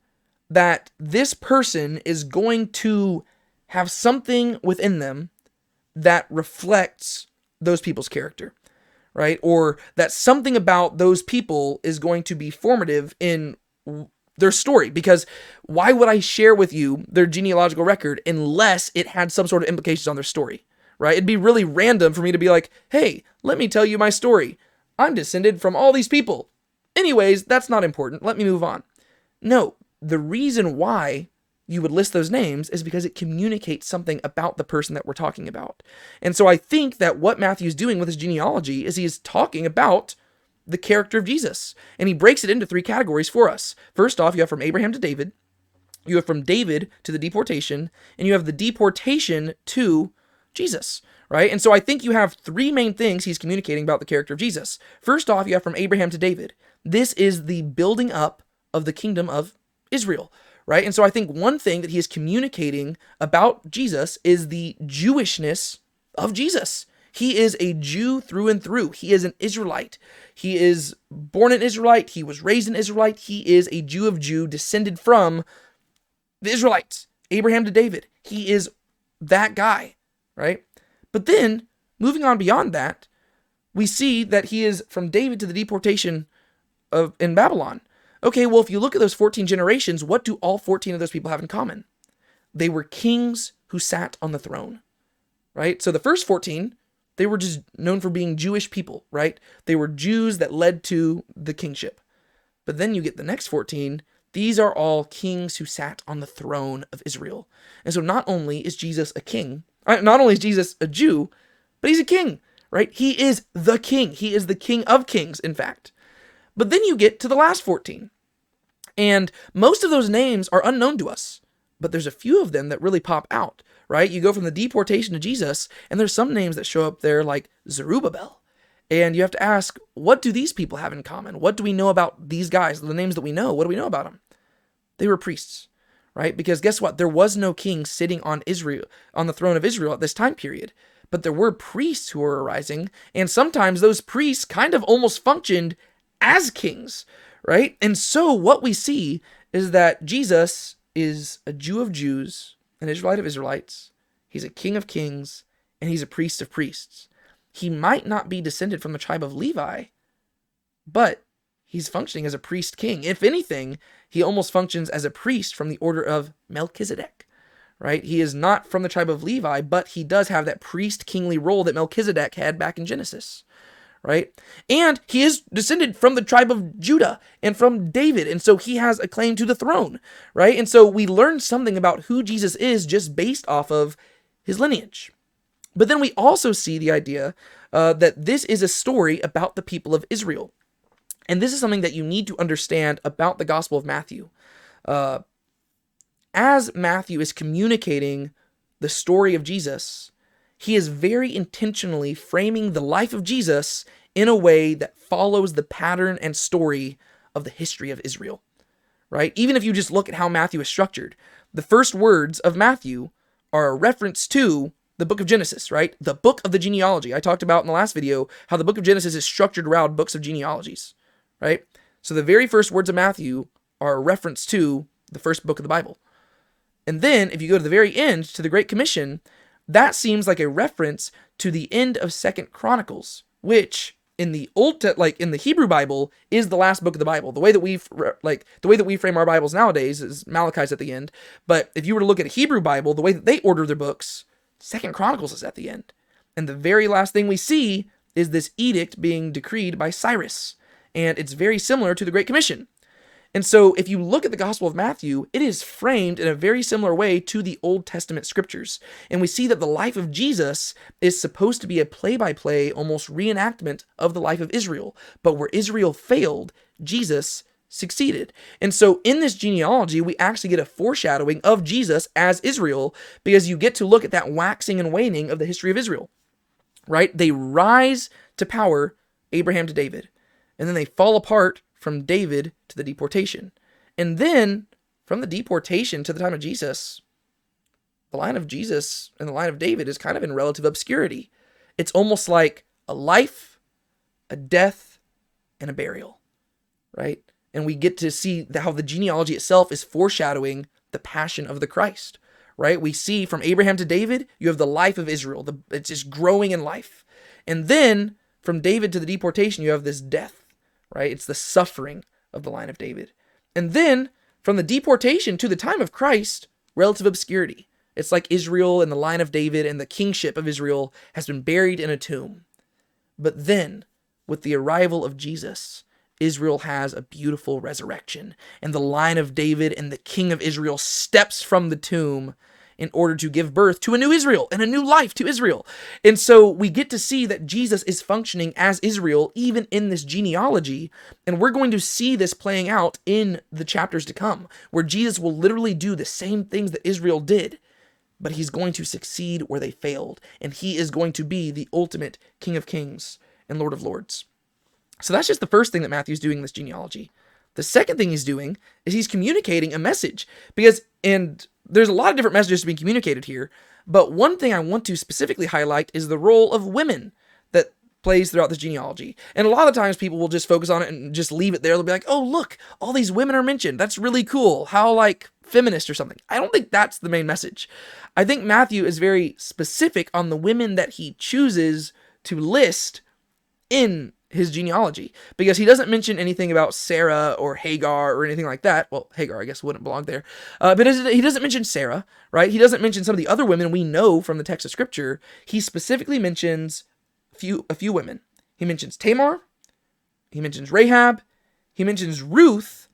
that this person is going to have something within them that reflects those people's character, right? Or that something about those people is going to be formative in their story because why would I share with you their genealogical record unless it had some sort of implications on their story, right? It'd be really random for me to be like, hey, let me tell you my story. I'm descended from all these people. Anyways, that's not important. Let me move on. No, the reason why you would list those names is because it communicates something about the person that we're talking about. And so I think that what Matthew's doing with his genealogy is he's talking about the character of Jesus. And he breaks it into three categories for us. First off, you have from Abraham to David, you have from David to the deportation, and you have the deportation to Jesus, right? And so I think you have three main things he's communicating about the character of Jesus. First off, you have from Abraham to David. This is the building up of the kingdom of Israel, right? And so I think one thing that he is communicating about Jesus is the Jewishness of Jesus. He is a Jew through and through. He is an Israelite. He is born an Israelite. He was raised an Israelite. He is a Jew of Jew, descended from the Israelites, Abraham to David. He is that guy, right? But then, moving on beyond that, we see that he is from David to the deportation of in Babylon. Okay, well, if you look at those 14 generations, what do all 14 of those people have in common? They were kings who sat on the throne, right? So the first 14, they were just known for being Jewish people, right? They were Jews that led to the kingship. But then you get the next 14, these are all kings who sat on the throne of Israel. And so not only is Jesus a king, uh, not only is Jesus a Jew, but he's a king, right? He is the king. He is the king of kings, in fact. But then you get to the last 14. And most of those names are unknown to us, but there's a few of them that really pop out, right? You go from the deportation to Jesus, and there's some names that show up there like Zerubbabel. And you have to ask, what do these people have in common? What do we know about these guys? The names that we know, what do we know about them? They were priests, right? Because guess what? There was no king sitting on Israel, on the throne of Israel at this time period. But there were priests who were arising, and sometimes those priests kind of almost functioned as kings, right? And so what we see is that Jesus is a Jew of Jews, an Israelite of Israelites. He's a king of kings, and he's a priest of priests. He might not be descended from the tribe of Levi, but he's functioning as a priest king. If anything, he almost functions as a priest from the order of Melchizedek, right? He is not from the tribe of Levi, but he does have that priest kingly role that Melchizedek had back in Genesis right? And he is descended from the tribe of Judah and from David. And so he has a claim to the throne, right? And so we learn something about who Jesus is just based off of his lineage. But then we also see the idea uh, that this is a story about the people of Israel. And this is something that you need to understand about the Gospel of Matthew. Uh, as Matthew is communicating the story of Jesus, he is very intentionally framing the life of Jesus in a way that follows the pattern and story of the history of Israel. Right? Even if you just look at how Matthew is structured, the first words of Matthew are a reference to the book of Genesis, right? The book of the genealogy. I talked about in the last video how the book of Genesis is structured around books of genealogies, right? So the very first words of Matthew are a reference to the first book of the Bible. And then if you go to the very end to the Great Commission, that seems like a reference to the end of Second Chronicles, which in the old te- like in the Hebrew Bible is the last book of the Bible. The way that we like the way that we frame our Bibles nowadays is Malachi's at the end. But if you were to look at a Hebrew Bible, the way that they order their books, Second Chronicles is at the end. And the very last thing we see is this edict being decreed by Cyrus. And it's very similar to the Great Commission. And so, if you look at the Gospel of Matthew, it is framed in a very similar way to the Old Testament scriptures. And we see that the life of Jesus is supposed to be a play by play, almost reenactment of the life of Israel. But where Israel failed, Jesus succeeded. And so, in this genealogy, we actually get a foreshadowing of Jesus as Israel because you get to look at that waxing and waning of the history of Israel, right? They rise to power, Abraham to David, and then they fall apart from David to the deportation. And then from the deportation to the time of Jesus, the line of Jesus and the line of David is kind of in relative obscurity. It's almost like a life, a death, and a burial, right? And we get to see how the genealogy itself is foreshadowing the passion of the Christ, right? We see from Abraham to David, you have the life of Israel. The, it's just growing in life. And then from David to the deportation, you have this death right? It's the suffering of the line of David. And then from the deportation to the time of Christ, relative obscurity. It's like Israel and the line of David and the kingship of Israel has been buried in a tomb. But then, with the arrival of Jesus, Israel has a beautiful resurrection, and the line of David and the king of Israel steps from the tomb in order to give birth to a new Israel and a new life to Israel. And so we get to see that Jesus is functioning as Israel even in this genealogy. And we're going to see this playing out in the chapters to come, where Jesus will literally do the same things that Israel did. But he's going to succeed where they failed, and he is going to be the ultimate King of Kings and Lord of Lords. So that's just the first thing that Matthew's doing in this genealogy. The second thing he's doing is he's communicating a message because, and there's a lot of different messages being communicated here, but one thing I want to specifically highlight is the role of women that plays throughout this genealogy. And a lot of times people will just focus on it and just leave it there. They'll be like, oh, look, all these women are mentioned. That's really cool. How, like, feminist or something. I don't think that's the main message. I think Matthew is very specific on the women that he chooses to list in his genealogy because he doesn't mention anything about Sarah or Hagar or anything like that. Well, Hagar, I guess, wouldn't belong there. Uh, but he doesn't mention Sarah, right? He doesn't mention some of the other women we know from the text of Scripture. He specifically mentions few, a few women. He mentions Tamar, he mentions Rahab, he mentions Ruth,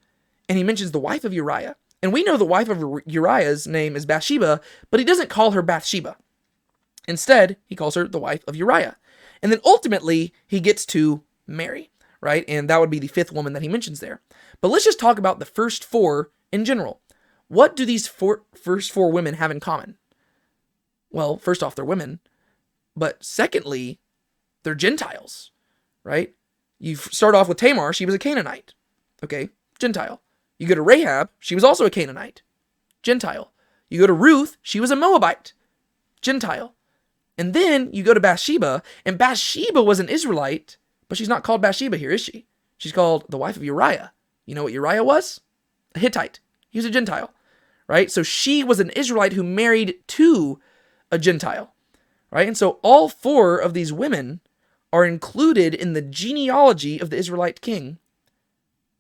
and he mentions the wife of Uriah. And we know the wife of Uriah's name is Bathsheba, but he doesn't call her Bathsheba. Instead, he calls her the wife of Uriah. And then ultimately, he gets to Mary, right? And that would be the fifth woman that he mentions there. But let's just talk about the first four in general. What do these four, first four women have in common? Well, first off, they're women. But secondly, they're Gentiles, right? You start off with Tamar, she was a Canaanite. Okay, Gentile. You go to Rahab, she was also a Canaanite. Gentile. You go to Ruth, she was a Moabite. Gentile. And then you go to Bathsheba, and Bathsheba was an Israelite, but she's not called Bathsheba here, is she? She's called the wife of Uriah. You know what Uriah was? A Hittite. He was a Gentile, right? So she was an Israelite who married to a Gentile, right? And so all four of these women are included in the genealogy of the Israelite king,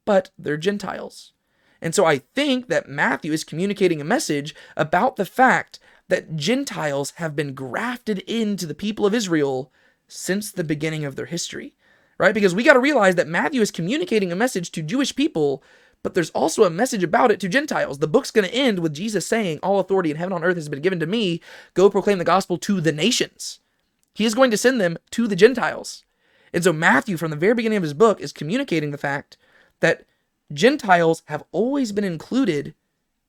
but they're Gentiles. And so I think that Matthew is communicating a message about the fact that Gentiles have been grafted into the people of Israel since the beginning of their history, right? Because we got to realize that Matthew is communicating a message to Jewish people, but there's also a message about it to Gentiles. The book's going to end with Jesus saying, All authority in heaven and on earth has been given to me. Go proclaim the gospel to the nations. He is going to send them to the Gentiles. And so Matthew, from the very beginning of his book, is communicating the fact that Gentiles have always been included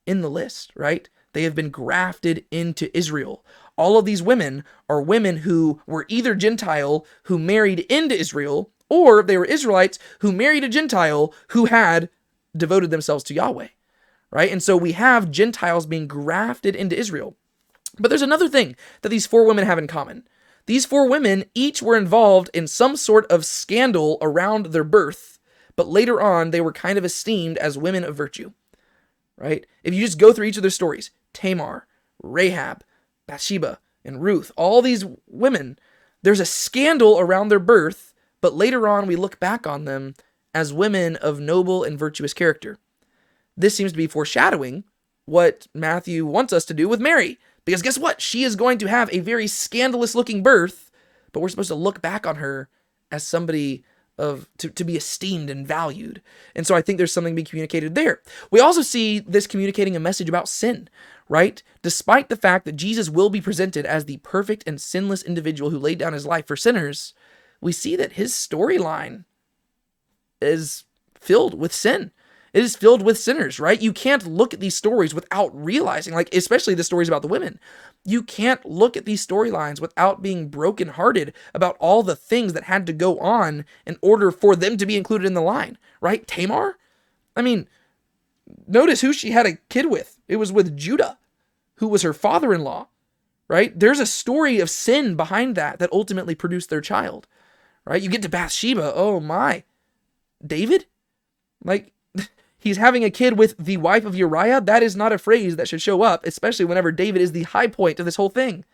in the list, right? They have been grafted into Israel. All of these women are women who were either Gentile who married into Israel, or they were Israelites who married a Gentile who had devoted themselves to Yahweh. Right? And so we have Gentiles being grafted into Israel. But there's another thing that these four women have in common. These four women each were involved in some sort of scandal around their birth, but later on they were kind of esteemed as women of virtue. Right? If you just go through each of their stories, Tamar, Rahab, Bathsheba, and Ruth, all these women, there's a scandal around their birth, but later on we look back on them as women of noble and virtuous character. This seems to be foreshadowing what Matthew wants us to do with Mary. Because guess what? She is going to have a very scandalous looking birth, but we're supposed to look back on her as somebody of to, to be esteemed and valued. And so I think there's something being communicated there. We also see this communicating a message about sin, right? Despite the fact that Jesus will be presented as the perfect and sinless individual who laid down his life for sinners, we see that his storyline is filled with sin. It is filled with sinners, right? You can't look at these stories without realizing, like, especially the stories about the women. You can't look at these storylines without being brokenhearted about all the things that had to go on in order for them to be included in the line, right? Tamar? I mean, notice who she had a kid with. It was with Judah, who was her father in law, right? There's a story of sin behind that that ultimately produced their child, right? You get to Bathsheba. Oh my. David? Like, he's having a kid with the wife of Uriah, that is not a phrase that should show up, especially whenever David is the high point of this whole thing.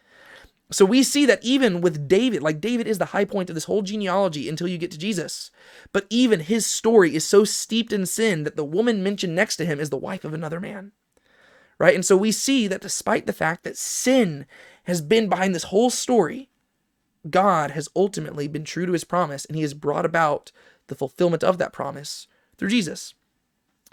So we see that even with David, like David is the high point of this whole genealogy until you get to Jesus. But even his story is so steeped in sin that the woman mentioned next to him is the wife of another man. right? And so we see that despite the fact that sin has been behind this whole story, God has ultimately been true to his promise and he has brought about the fulfillment of that promise through Jesus.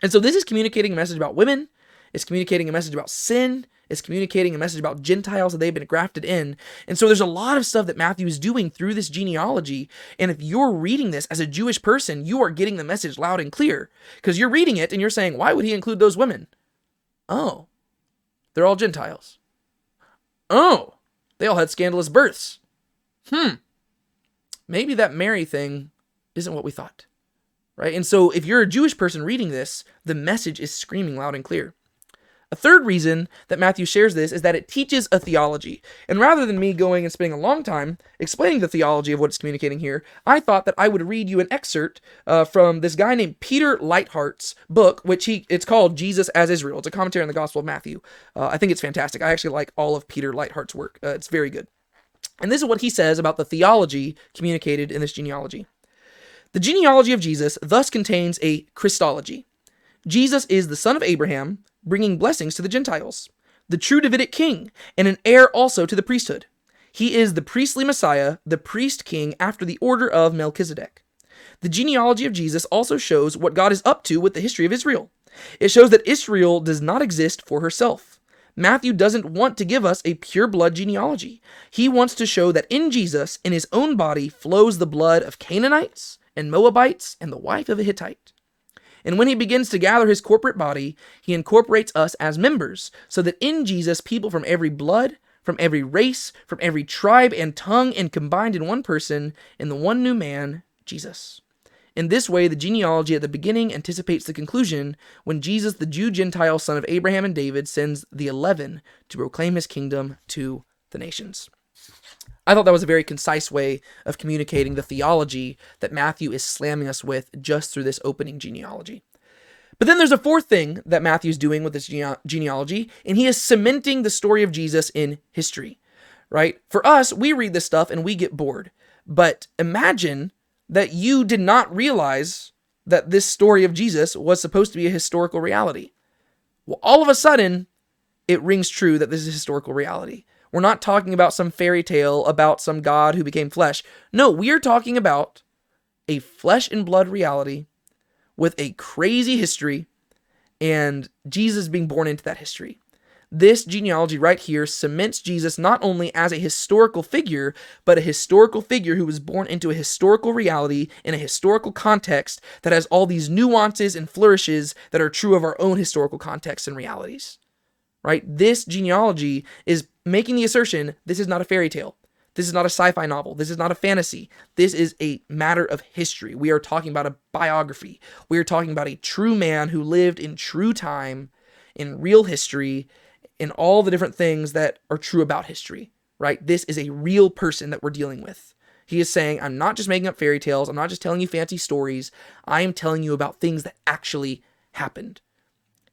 And so this is communicating a message about women, it's communicating a message about sin, it's communicating a message about Gentiles that they've been grafted in. And so there's a lot of stuff that Matthew is doing through this genealogy. And if you're reading this as a Jewish person, you are getting the message loud and clear because you're reading it and you're saying, why would he include those women? Oh, they're all Gentiles. Oh, they all had scandalous births. Hmm. Maybe that Mary thing isn't what we thought. Right? And so if you're a Jewish person reading this, the message is screaming loud and clear. A third reason that Matthew shares this is that it teaches a theology. And rather than me going and spending a long time explaining the theology of what it's communicating here, I thought that I would read you an excerpt uh, from this guy named Peter Leithart's book, which he it's called Jesus as Israel. It's a commentary on the Gospel of Matthew. Uh, I think it's fantastic. I actually like all of Peter Leithart's work. Uh, it's very good. And this is what he says about the theology communicated in this genealogy. The genealogy of Jesus thus contains a Christology. Jesus is the son of Abraham, bringing blessings to the Gentiles, the true Davidic king, and an heir also to the priesthood. He is the priestly Messiah, the priest king after the order of Melchizedek. The genealogy of Jesus also shows what God is up to with the history of Israel. It shows that Israel does not exist for herself. Matthew doesn't want to give us a pure blood genealogy. He wants to show that in Jesus, in his own body, flows the blood of Canaanites and Moabites and the wife of a Hittite. And when he begins to gather his corporate body, he incorporates us as members, so that in Jesus, people from every blood, from every race, from every tribe and tongue, and combined in one person, in the one new man, Jesus. In this way, the genealogy at the beginning anticipates the conclusion when Jesus, the Jew Gentile son of Abraham and David, sends the eleven to proclaim his kingdom to the nations. I thought that was a very concise way of communicating the theology that Matthew is slamming us with just through this opening genealogy. But then there's a fourth thing that Matthew's doing with this gene- genealogy, and he is cementing the story of Jesus in history, right? For us, we read this stuff and we get bored. But imagine that you did not realize that this story of Jesus was supposed to be a historical reality. Well, all of a sudden, it rings true that this is a historical reality. We're not talking about some fairy tale about some God who became flesh. No, we are talking about a flesh and blood reality with a crazy history and Jesus being born into that history. This genealogy right here cements Jesus not only as a historical figure, but a historical figure who was born into a historical reality in a historical context that has all these nuances and flourishes that are true of our own historical contexts and realities. Right? This genealogy is making the assertion this is not a fairy tale. This is not a sci fi novel. This is not a fantasy. This is a matter of history. We are talking about a biography. We are talking about a true man who lived in true time, in real history, in all the different things that are true about history, right? This is a real person that we're dealing with. He is saying, I'm not just making up fairy tales. I'm not just telling you fancy stories. I am telling you about things that actually happened.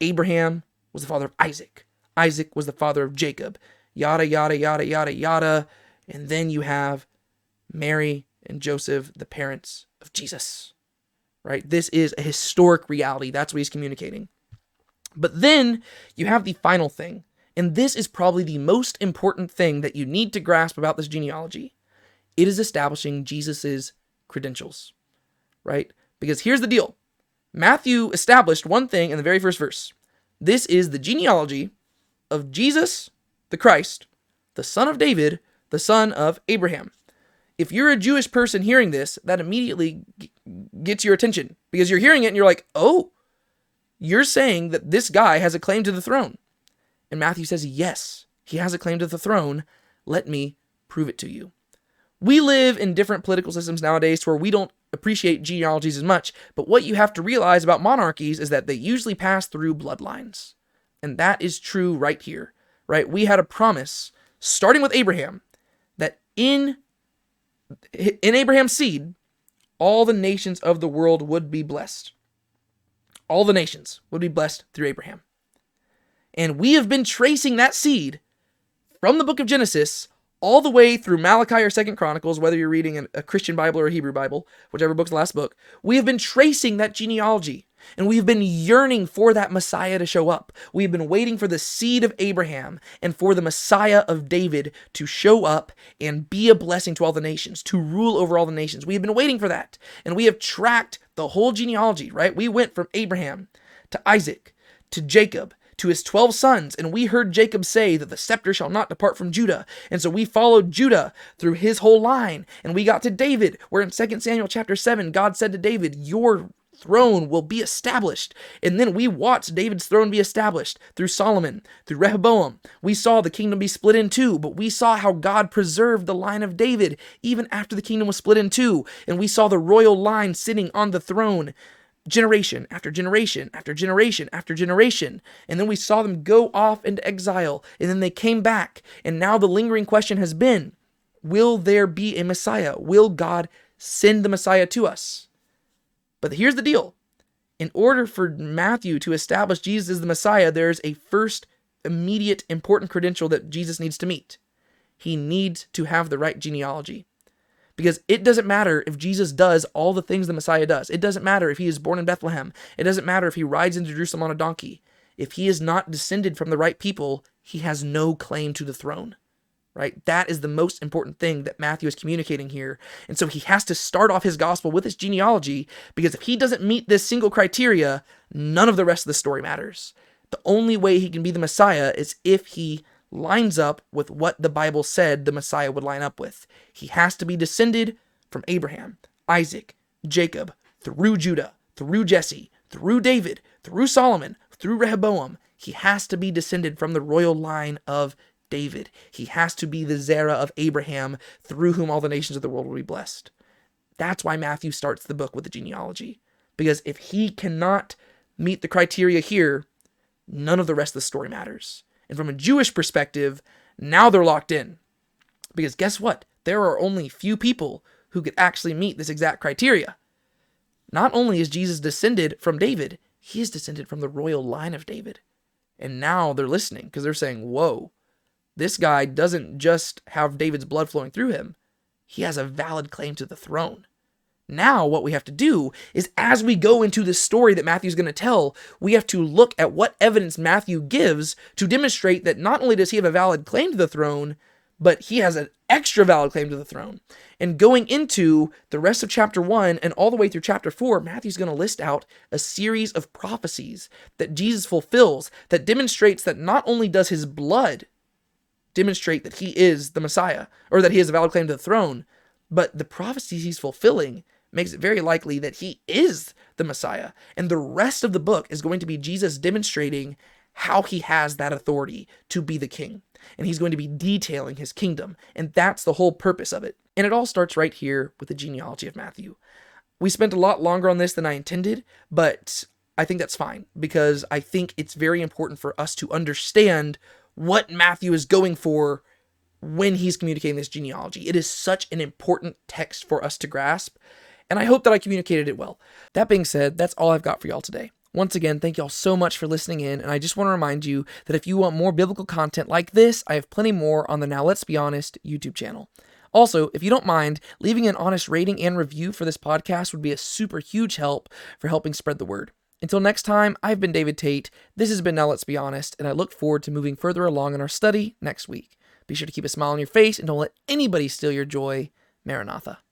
Abraham was the father of Isaac. Isaac was the father of Jacob yada, yada, yada, yada, yada. And then you have Mary and Joseph, the parents of Jesus, right? This is a historic reality. That's what he's communicating. But then you have the final thing. And this is probably the most important thing that you need to grasp about this genealogy. It is establishing Jesus's credentials, right? Because here's the deal Matthew established one thing in the very first verse. This is the genealogy of Jesus the Christ, the son of David, the son of Abraham. If you're a Jewish person hearing this, that immediately g- gets your attention because you're hearing it and you're like, oh, you're saying that this guy has a claim to the throne. And Matthew says, yes, he has a claim to the throne. Let me prove it to you. We live in different political systems nowadays where we don't appreciate genealogies as much, but what you have to realize about monarchies is that they usually pass through bloodlines. And that is true right here right? We had a promise starting with Abraham that in in Abraham's seed all the nations of the world would be blessed. All the nations would be blessed through Abraham. And we have been tracing that seed from the book of Genesis all the way through Malachi or Second Chronicles, whether you're reading a Christian Bible or a Hebrew Bible, whichever book's the last book, we have been tracing that genealogy. And we've been yearning for that Messiah to show up. We've been waiting for the seed of Abraham and for the Messiah of David to show up and be a blessing to all the nations, to rule over all the nations. We have been waiting for that. And we have tracked the whole genealogy, right? We went from Abraham to Isaac to Jacob to his 12 sons, and we heard Jacob say that the scepter shall not depart from Judah. And so we followed Judah through his whole line, and we got to David, where in 2 Samuel chapter 7, God said to David, Your throne will be established. And then we watched David's throne be established through Solomon, through Rehoboam. We saw the kingdom be split in two, but we saw how God preserved the line of David even after the kingdom was split in two. And we saw the royal line sitting on the throne generation after generation after generation after generation. And then we saw them go off into exile, and then they came back. And now the lingering question has been Will there be a Messiah? Will God send the Messiah to us? But here's the deal in order for Matthew to establish Jesus as the Messiah, there's a first immediate important credential that Jesus needs to meet. He needs to have the right genealogy. Because it doesn't matter if Jesus does all the things the Messiah does. It doesn't matter if he is born in Bethlehem. It doesn't matter if he rides into Jerusalem on a donkey. If he is not descended from the right people, he has no claim to the throne. Right? That is the most important thing that Matthew is communicating here. And so he has to start off his gospel with his genealogy because if he doesn't meet this single criteria, none of the rest of the story matters. The only way he can be the Messiah is if he lines up with what the Bible said the Messiah would line up with. He has to be descended from Abraham, Isaac, Jacob, through Judah, through Jesse, through David, through Solomon, through Rehoboam. He has to be descended from the royal line of David. He has to be the Zerah of Abraham, through whom all the nations of the world will be blessed. That's why Matthew starts the book with the genealogy. Because if he cannot meet the criteria here, none of the rest of the story matters. And from a Jewish perspective, now they're locked in. Because guess what? There are only few people who could actually meet this exact criteria. Not only is Jesus descended from David, he is descended from the royal line of David. And now they're listening because they're saying, whoa, this guy doesn't just have David's blood flowing through him, he has a valid claim to the throne. Now, what we have to do is as we go into this story that Matthew's going to tell, we have to look at what evidence Matthew gives to demonstrate that not only does he have a valid claim to the throne, but he has an extra valid claim to the throne. And going into the rest of chapter 1 and all the way through chapter 4, Matthew's going to list out a series of prophecies that Jesus fulfills that demonstrates that not only does his blood demonstrate that he is the Messiah or that he has a valid claim to the throne, but the prophecies he's fulfilling makes it very likely that he is the Messiah. And the rest of the book is going to be Jesus demonstrating how he has that authority to be the king. And he's going to be detailing his kingdom. And that's the whole purpose of it. And it all starts right here with the genealogy of Matthew. We spent a lot longer on this than I intended, but I think that's fine because I think it's very important for us to understand what Matthew is going for when he's communicating this genealogy. It is such an important text for us to grasp and I hope that I communicated it well. That being said, that's all I've got for y'all today. Once again, thank y'all so much for listening in, and I just want to remind you that if you want more biblical content like this, I have plenty more on the Now Let's Be Honest YouTube channel. Also, if you don't mind, leaving an honest rating and review for this podcast would be a super huge help for helping spread the word. Until next time, I've been David Tate. This has been Now Let's Be Honest, and I look forward to moving further along in our study next week. Be sure to keep a smile on your face and don't let anybody steal your joy. Maranatha.